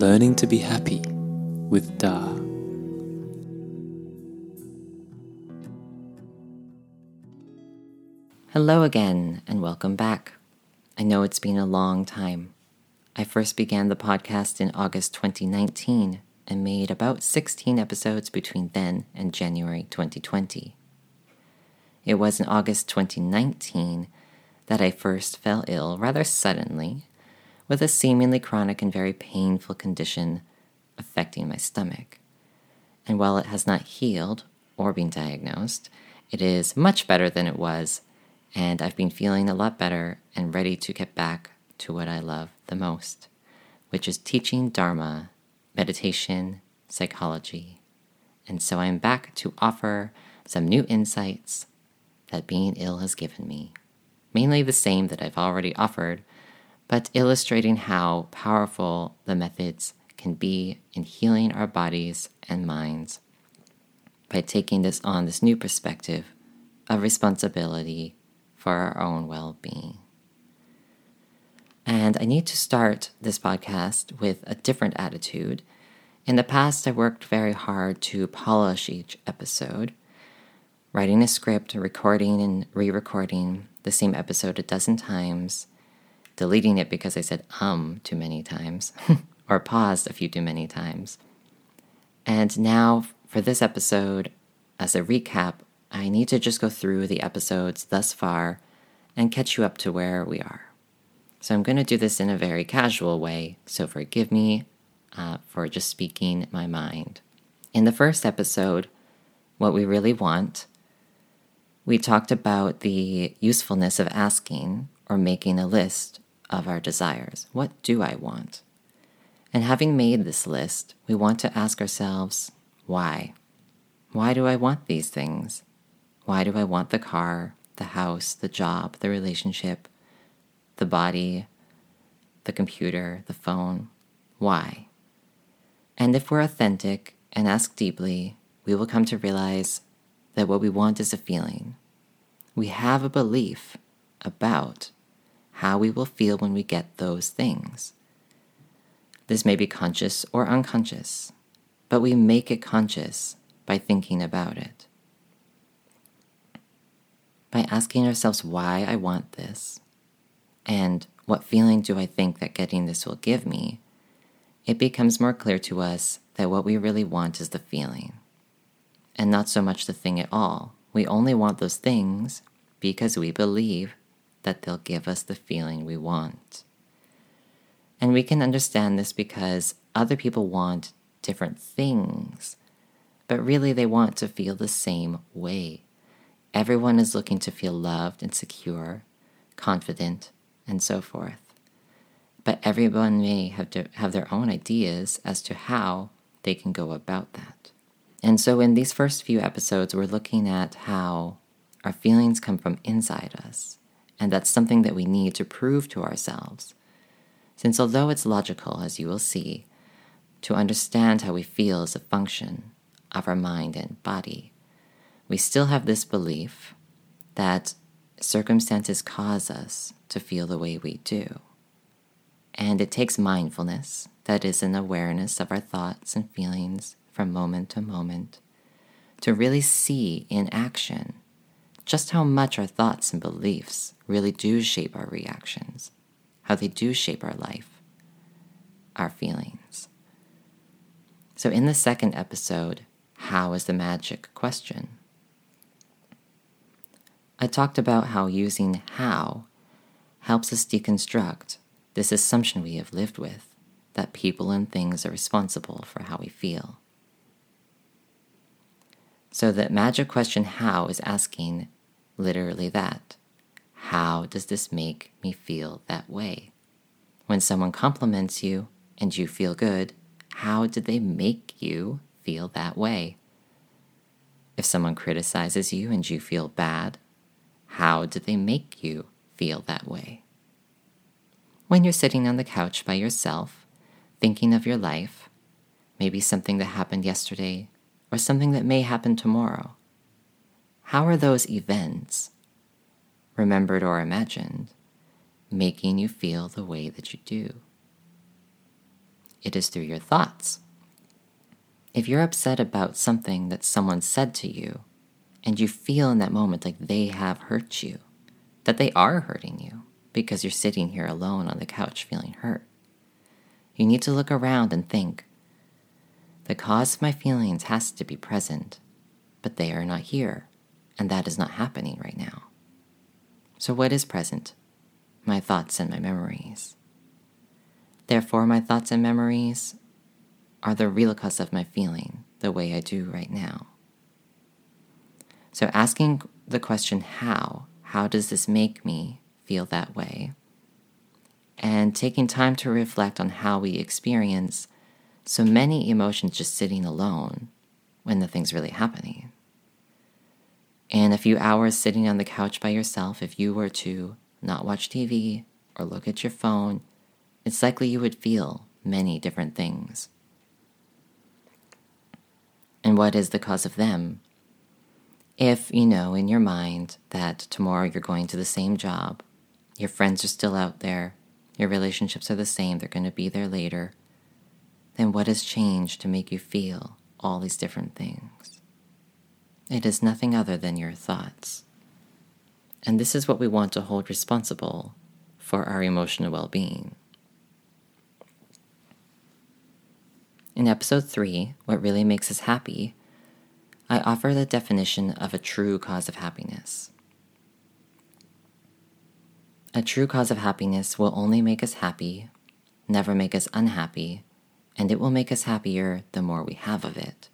Learning to be happy with Da. Hello again, and welcome back. I know it's been a long time. I first began the podcast in August 2019 and made about 16 episodes between then and January 2020. It was in August 2019 that I first fell ill rather suddenly with a seemingly chronic and very painful condition affecting my stomach. And while it has not healed or been diagnosed, it is much better than it was, and I've been feeling a lot better and ready to get back to what I love the most, which is teaching Dharma, meditation, psychology. And so I'm back to offer some new insights that being ill has given me, mainly the same that I've already offered but illustrating how powerful the methods can be in healing our bodies and minds by taking this on this new perspective of responsibility for our own well being. And I need to start this podcast with a different attitude. In the past, I worked very hard to polish each episode, writing a script, recording and re recording the same episode a dozen times deleting it because I said um too many times or paused a few too many times. And now for this episode, as a recap, I need to just go through the episodes thus far and catch you up to where we are. So I'm going to do this in a very casual way, so forgive me uh, for just speaking my mind. In the first episode, What We Really Want, we talked about the usefulness of asking or making a list of our desires. What do I want? And having made this list, we want to ask ourselves, why? Why do I want these things? Why do I want the car, the house, the job, the relationship, the body, the computer, the phone? Why? And if we're authentic and ask deeply, we will come to realize that what we want is a feeling. We have a belief about how we will feel when we get those things. This may be conscious or unconscious, but we make it conscious by thinking about it. By asking ourselves why I want this and what feeling do I think that getting this will give me, it becomes more clear to us that what we really want is the feeling and not so much the thing at all. We only want those things because we believe that they'll give us the feeling we want. And we can understand this because other people want different things, but really they want to feel the same way. Everyone is looking to feel loved and secure, confident, and so forth. But everyone may have, to have their own ideas as to how they can go about that. And so, in these first few episodes, we're looking at how our feelings come from inside us and that's something that we need to prove to ourselves. Since although it's logical, as you will see, to understand how we feel is a function of our mind and body, we still have this belief that circumstances cause us to feel the way we do. And it takes mindfulness, that is, an awareness of our thoughts and feelings from moment to moment, to really see in action just how much our thoughts and beliefs really do shape our reactions, how they do shape our life, our feelings. So, in the second episode, How is the Magic question? I talked about how using how helps us deconstruct this assumption we have lived with that people and things are responsible for how we feel. So, the magic question how is asking literally that. How does this make me feel that way? When someone compliments you and you feel good, how did they make you feel that way? If someone criticizes you and you feel bad, how did they make you feel that way? When you're sitting on the couch by yourself, thinking of your life, maybe something that happened yesterday, or something that may happen tomorrow. How are those events, remembered or imagined, making you feel the way that you do? It is through your thoughts. If you're upset about something that someone said to you, and you feel in that moment like they have hurt you, that they are hurting you because you're sitting here alone on the couch feeling hurt, you need to look around and think the cause of my feelings has to be present, but they are not here, and that is not happening right now. So, what is present? My thoughts and my memories. Therefore, my thoughts and memories are the real cause of my feeling the way I do right now. So, asking the question, how? How does this make me feel that way? And taking time to reflect on how we experience so many emotions just sitting alone when the thing's really happening. And a few hours sitting on the couch by yourself, if you were to not watch TV or look at your phone, it's likely you would feel many different things. And what is the cause of them? If you know in your mind that tomorrow you're going to the same job, your friends are still out there, your relationships are the same, they're going to be there later, then what has changed to make you feel all these different things? It is nothing other than your thoughts. And this is what we want to hold responsible for our emotional well being. In episode 3, What Really Makes Us Happy, I offer the definition of a true cause of happiness. A true cause of happiness will only make us happy, never make us unhappy, and it will make us happier the more we have of it.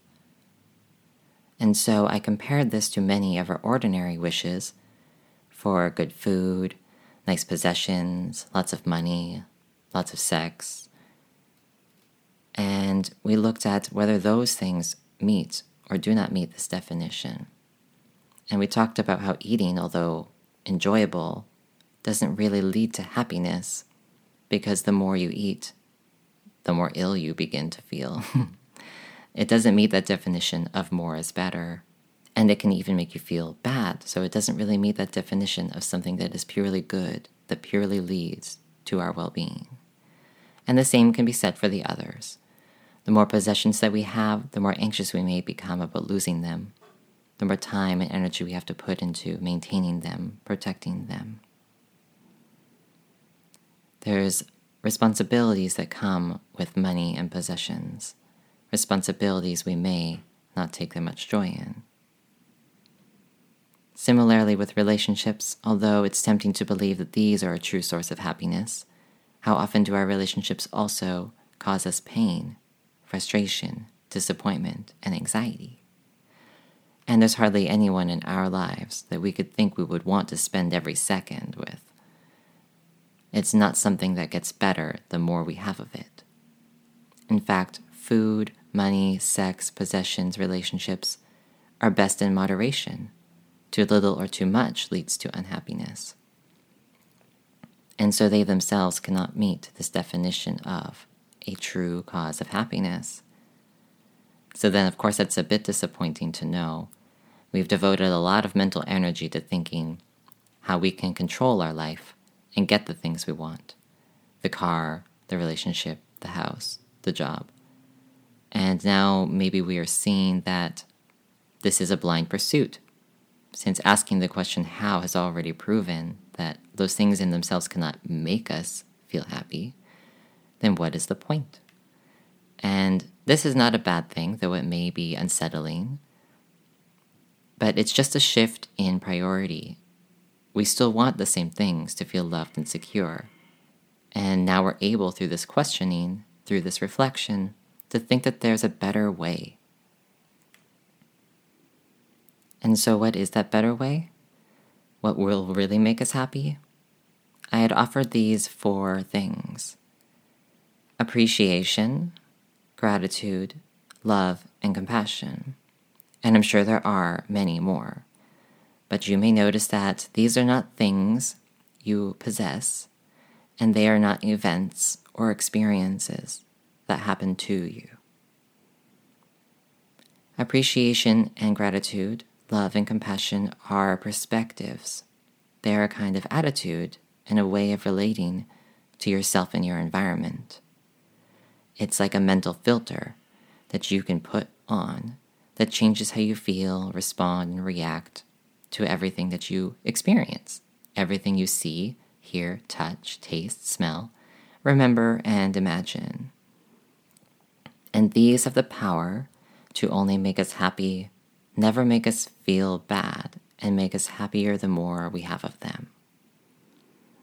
And so I compared this to many of our ordinary wishes for good food, nice possessions, lots of money, lots of sex, and we looked at whether those things meet or do not meet this definition. And we talked about how eating, although enjoyable, doesn't really lead to happiness because the more you eat, the more ill you begin to feel. it doesn't meet that definition of more is better. And it can even make you feel bad. So it doesn't really meet that definition of something that is purely good, that purely leads to our well being. And the same can be said for the others. The more possessions that we have, the more anxious we may become about losing them. The more time and energy we have to put into maintaining them, protecting them. There's responsibilities that come with money and possessions, responsibilities we may not take that much joy in. Similarly, with relationships, although it's tempting to believe that these are a true source of happiness, how often do our relationships also cause us pain frustration, disappointment, and anxiety. And there's hardly anyone in our lives that we could think we would want to spend every second with. It's not something that gets better the more we have of it. In fact, food, money, sex, possessions, relationships are best in moderation. Too little or too much leads to unhappiness. And so they themselves cannot meet this definition of a true cause of happiness. So then, of course, that's a bit disappointing to know. We've devoted a lot of mental energy to thinking how we can control our life and get the things we want the car, the relationship, the house, the job. And now maybe we are seeing that this is a blind pursuit, since asking the question how has already proven that those things in themselves cannot make us feel happy then what is the point? And this is not a bad thing, though it may be unsettling. But it's just a shift in priority. We still want the same things to feel loved and secure. And now we're able, through this questioning, through this reflection, to think that there's a better way. And so, what is that better way? What will really make us happy? I had offered these four things appreciation, gratitude, love, and compassion. And I'm sure there are many more. But you may notice that these are not things you possess, and they are not events or experiences that happen to you. Appreciation and gratitude, love and compassion are perspectives. They are a kind of attitude and a way of relating to yourself and your environment. It's like a mental filter that you can put on that changes how you feel, respond, and react to everything that you experience, everything you see, hear, touch, taste, smell, remember, and imagine. And these have the power to only make us happy, never make us feel bad, and make us happier the more we have of them.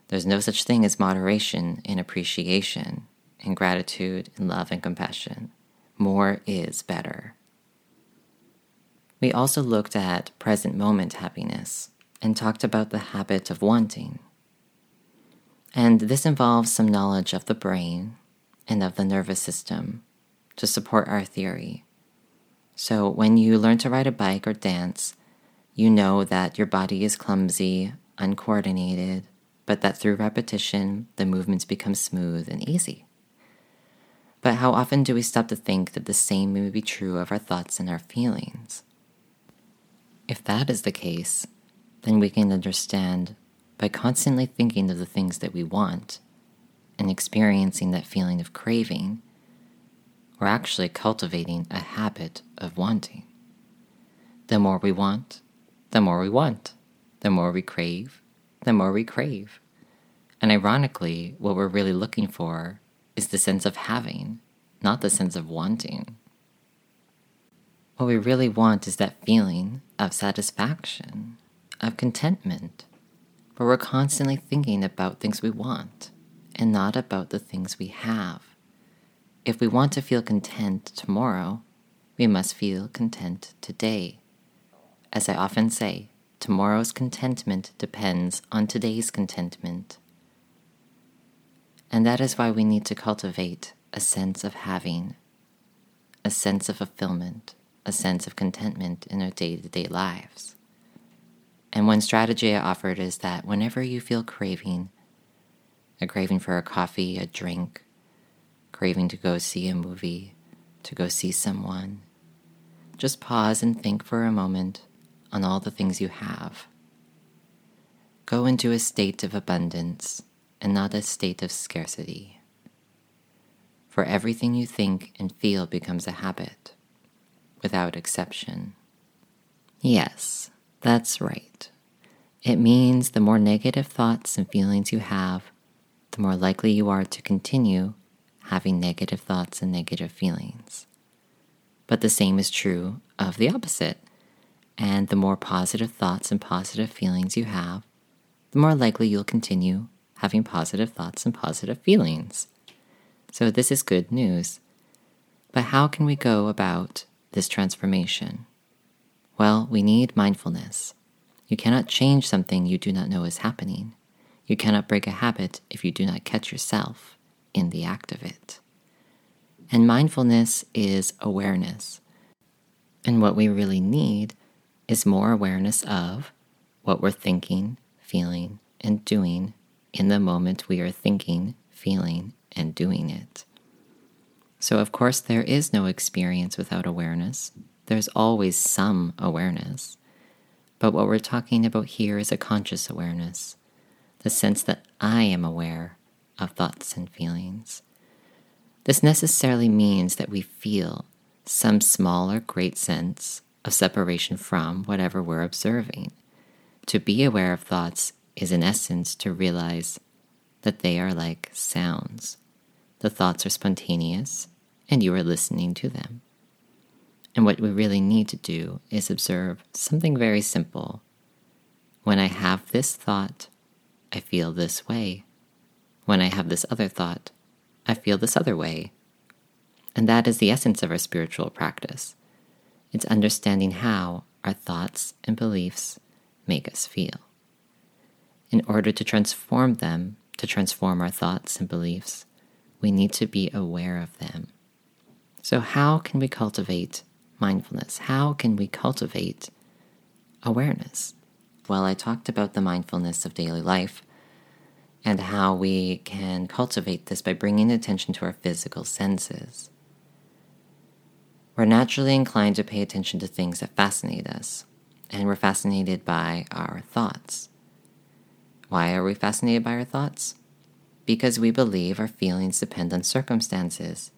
There's no such thing as moderation in appreciation, in gratitude, in love, and compassion. More is better. We also looked at present moment happiness and talked about the habit of wanting. And this involves some knowledge of the brain and of the nervous system to support our theory. So, when you learn to ride a bike or dance, you know that your body is clumsy, uncoordinated, but that through repetition, the movements become smooth and easy. But how often do we stop to think that the same may be true of our thoughts and our feelings? If that is the case, then we can understand by constantly thinking of the things that we want and experiencing that feeling of craving, we're actually cultivating a habit of wanting. The more we want, the more we want. The more we crave, the more we crave. And ironically, what we're really looking for is the sense of having, not the sense of wanting. What we really want is that feeling of satisfaction, of contentment, where we're constantly thinking about things we want and not about the things we have. If we want to feel content tomorrow, we must feel content today. As I often say, tomorrow's contentment depends on today's contentment. And that is why we need to cultivate a sense of having, a sense of fulfillment, a sense of contentment in our day to day lives. And one strategy I offered is that whenever you feel craving, a craving for a coffee, a drink, craving to go see a movie, to go see someone, just pause and think for a moment on all the things you have. Go into a state of abundance and not a state of scarcity. For everything you think and feel becomes a habit without exception. Yes, that's right. It means the more negative thoughts and feelings you have, the more likely you are to continue having negative thoughts and negative feelings. But the same is true of the opposite. And the more positive thoughts and positive feelings you have, the more likely you'll continue having positive thoughts and positive feelings. So, this is good news. But how can we go about this transformation? Well, we need mindfulness. You cannot change something you do not know is happening. You cannot break a habit if you do not catch yourself in the act of it. And mindfulness is awareness. And what we really need is more awareness of what we're thinking, feeling, and doing in the moment we are thinking, feeling, and doing it. So, of course, there is no experience without awareness. There's always some awareness. But what we're talking about here is a conscious awareness, the sense that I am aware of thoughts and feelings. This necessarily means that we feel some small or great sense of separation from whatever we're observing. To be aware of thoughts is, in essence, to realize that they are like sounds. The thoughts are spontaneous, and you are listening to them. And what we really need to do is observe something very simple. When I have this thought, I feel this way. When I have this other thought, I feel this other way. And that is the essence of our spiritual practice. It's understanding how our thoughts and beliefs make us feel. In order to transform them, to transform our thoughts and beliefs, we need to be aware of them. So, how can we cultivate mindfulness? How can we cultivate awareness? Well, I talked about the mindfulness of daily life and how we can cultivate this by bringing attention to our physical senses. We're naturally inclined to pay attention to things that fascinate us, and we're fascinated by our thoughts. Why are we fascinated by our thoughts? Because we believe our feelings depend on circumstances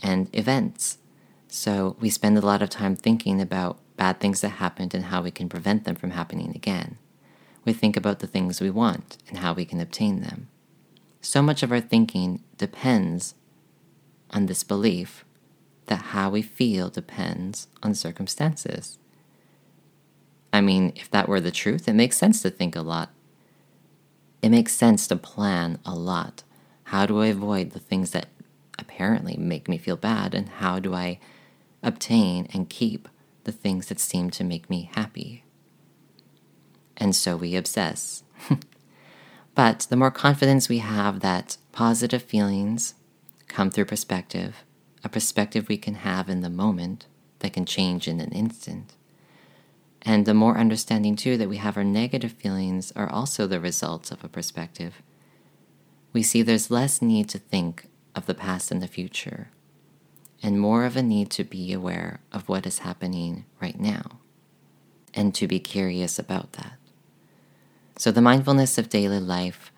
and events. So we spend a lot of time thinking about bad things that happened and how we can prevent them from happening again. We think about the things we want and how we can obtain them. So much of our thinking depends on this belief that how we feel depends on circumstances. I mean, if that were the truth, it makes sense to think a lot. It makes sense to plan a lot. How do I avoid the things that apparently make me feel bad, and how do I obtain and keep the things that seem to make me happy? And so we obsess. but the more confidence we have that positive feelings come through perspective, a perspective we can have in the moment that can change in an instant. And the more understanding, too, that we have our negative feelings are also the results of a perspective. We see there's less need to think of the past and the future, and more of a need to be aware of what is happening right now, and to be curious about that. So, the mindfulness of daily life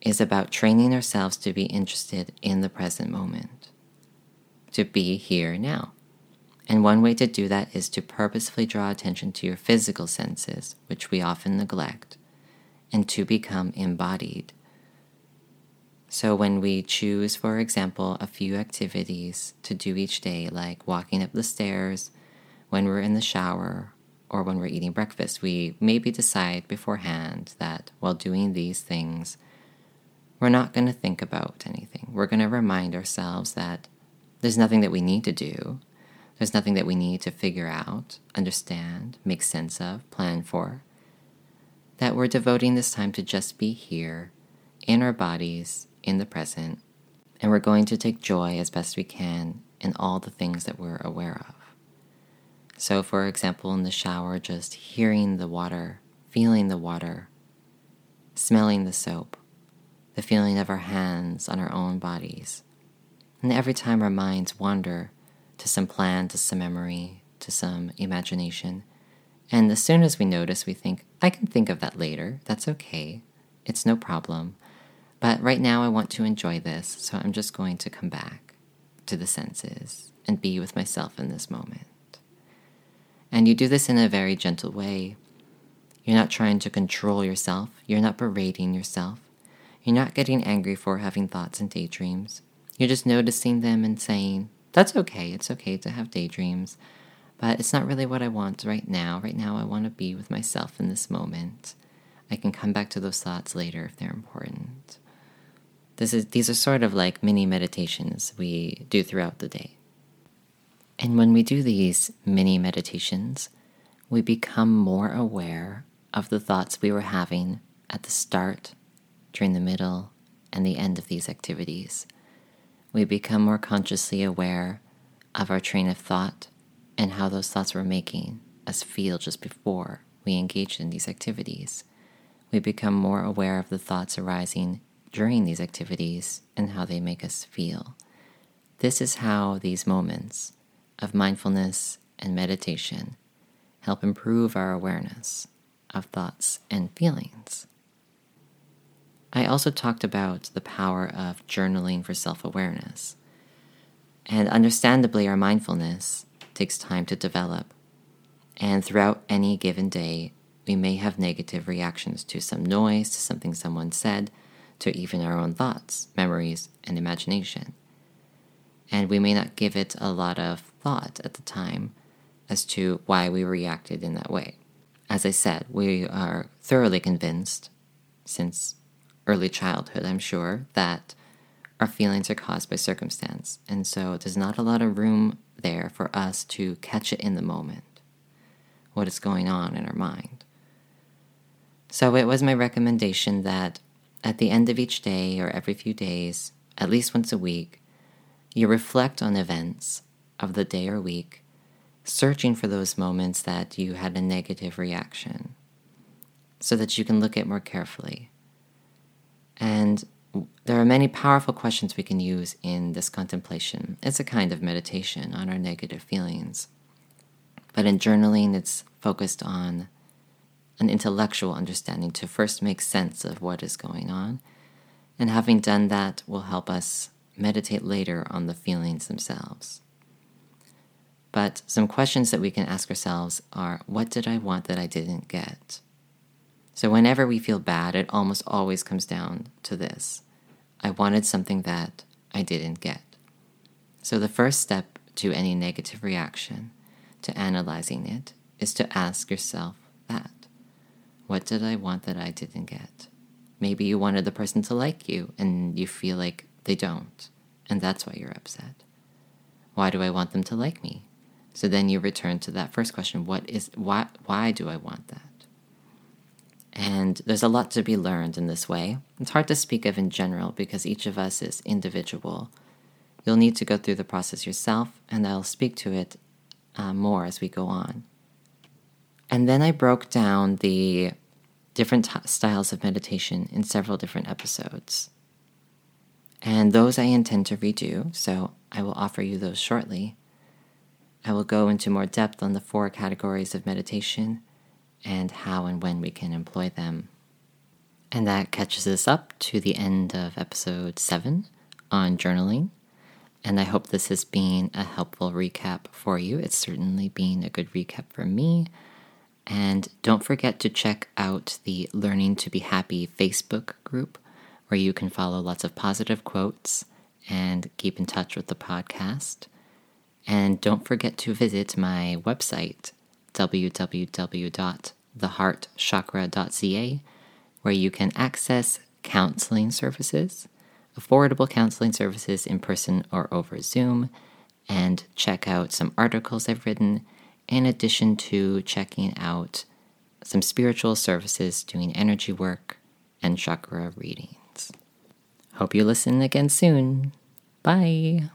is about training ourselves to be interested in the present moment to be here now. And one way to do that is to purposefully draw attention to your physical senses, which we often neglect, and to become embodied. So, when we choose, for example, a few activities to do each day, like walking up the stairs, when we're in the shower, or when we're eating breakfast, we maybe decide beforehand that while doing these things, we're not going to think about anything. We're going to remind ourselves that there's nothing that we need to do. There's nothing that we need to figure out, understand, make sense of, plan for. That we're devoting this time to just be here, in our bodies, in the present, and we're going to take joy as best we can in all the things that we're aware of. So, for example, in the shower, just hearing the water, feeling the water, smelling the soap, the feeling of our hands on our own bodies and every time our minds wander to some plan, to some memory, to some imagination, and as soon as we notice, we think, I can think of that later. That's okay. It's no problem. But right now, I want to enjoy this, so I'm just going to come back to the senses and be with myself in this moment. And you do this in a very gentle way. You're not trying to control yourself, you're not berating yourself, you're not getting angry for having thoughts and daydreams. You're just noticing them and saying, that's okay. It's okay to have daydreams, but it's not really what I want right now. Right now, I want to be with myself in this moment. I can come back to those thoughts later if they're important. This is, these are sort of like mini meditations we do throughout the day. And when we do these mini meditations, we become more aware of the thoughts we were having at the start, during the middle, and the end of these activities we become more consciously aware of our train of thought and how those thoughts were making us feel just before we engaged in these activities. We become more aware of the thoughts arising during these activities and how they make us feel. This is how these moments of mindfulness and meditation help improve our awareness of thoughts and feelings. I also talked about the power of journaling for self awareness. And understandably, our mindfulness takes time to develop. And throughout any given day, we may have negative reactions to some noise, to something someone said, to even our own thoughts, memories, and imagination. And we may not give it a lot of thought at the time as to why we reacted in that way. As I said, we are thoroughly convinced, since early childhood, I'm sure, that our feelings are caused by circumstance. And so there's not a lot of room there for us to catch it in the moment, what is going on in our mind. So it was my recommendation that at the end of each day or every few days, at least once a week, you reflect on events of the day or week, searching for those moments that you had a negative reaction so that you can look at more carefully and there are many powerful questions we can use in this contemplation. It's a kind of meditation on our negative feelings. But in journaling, it's focused on an intellectual understanding to first make sense of what is going on. And having done that will help us meditate later on the feelings themselves. But some questions that we can ask ourselves are what did I want that I didn't get? So, whenever we feel bad, it almost always comes down to this I wanted something that I didn't get. So, the first step to any negative reaction, to analyzing it, is to ask yourself that What did I want that I didn't get? Maybe you wanted the person to like you and you feel like they don't, and that's why you're upset. Why do I want them to like me? So then you return to that first question, what is why why do I want that? And there's a lot to be learned in this way. It's hard to speak of in general because each of us is individual. You'll need to go through the process yourself, and I'll speak to it uh, more as we go on. And then I broke down the different t- styles of meditation in several different episodes. And those I intend to redo, so I will offer you those shortly. I will go into more depth on the four categories of meditation and how and when we can employ them. And that catches us up to the end of episode 7 on journaling. And I hope this has been a helpful recap for you. It's certainly been a good recap for me. And don't forget to check out the Learning to Be Happy Facebook group, where you can follow lots of positive quotes and keep in touch with the podcast. And don't forget to visit my website, www.theheartchakra.ca, where you can access counseling services, affordable counseling services in person or over Zoom, and check out some articles I've written, in addition to checking out some spiritual services doing energy work and chakra readings. Hope you listen again soon. Bye.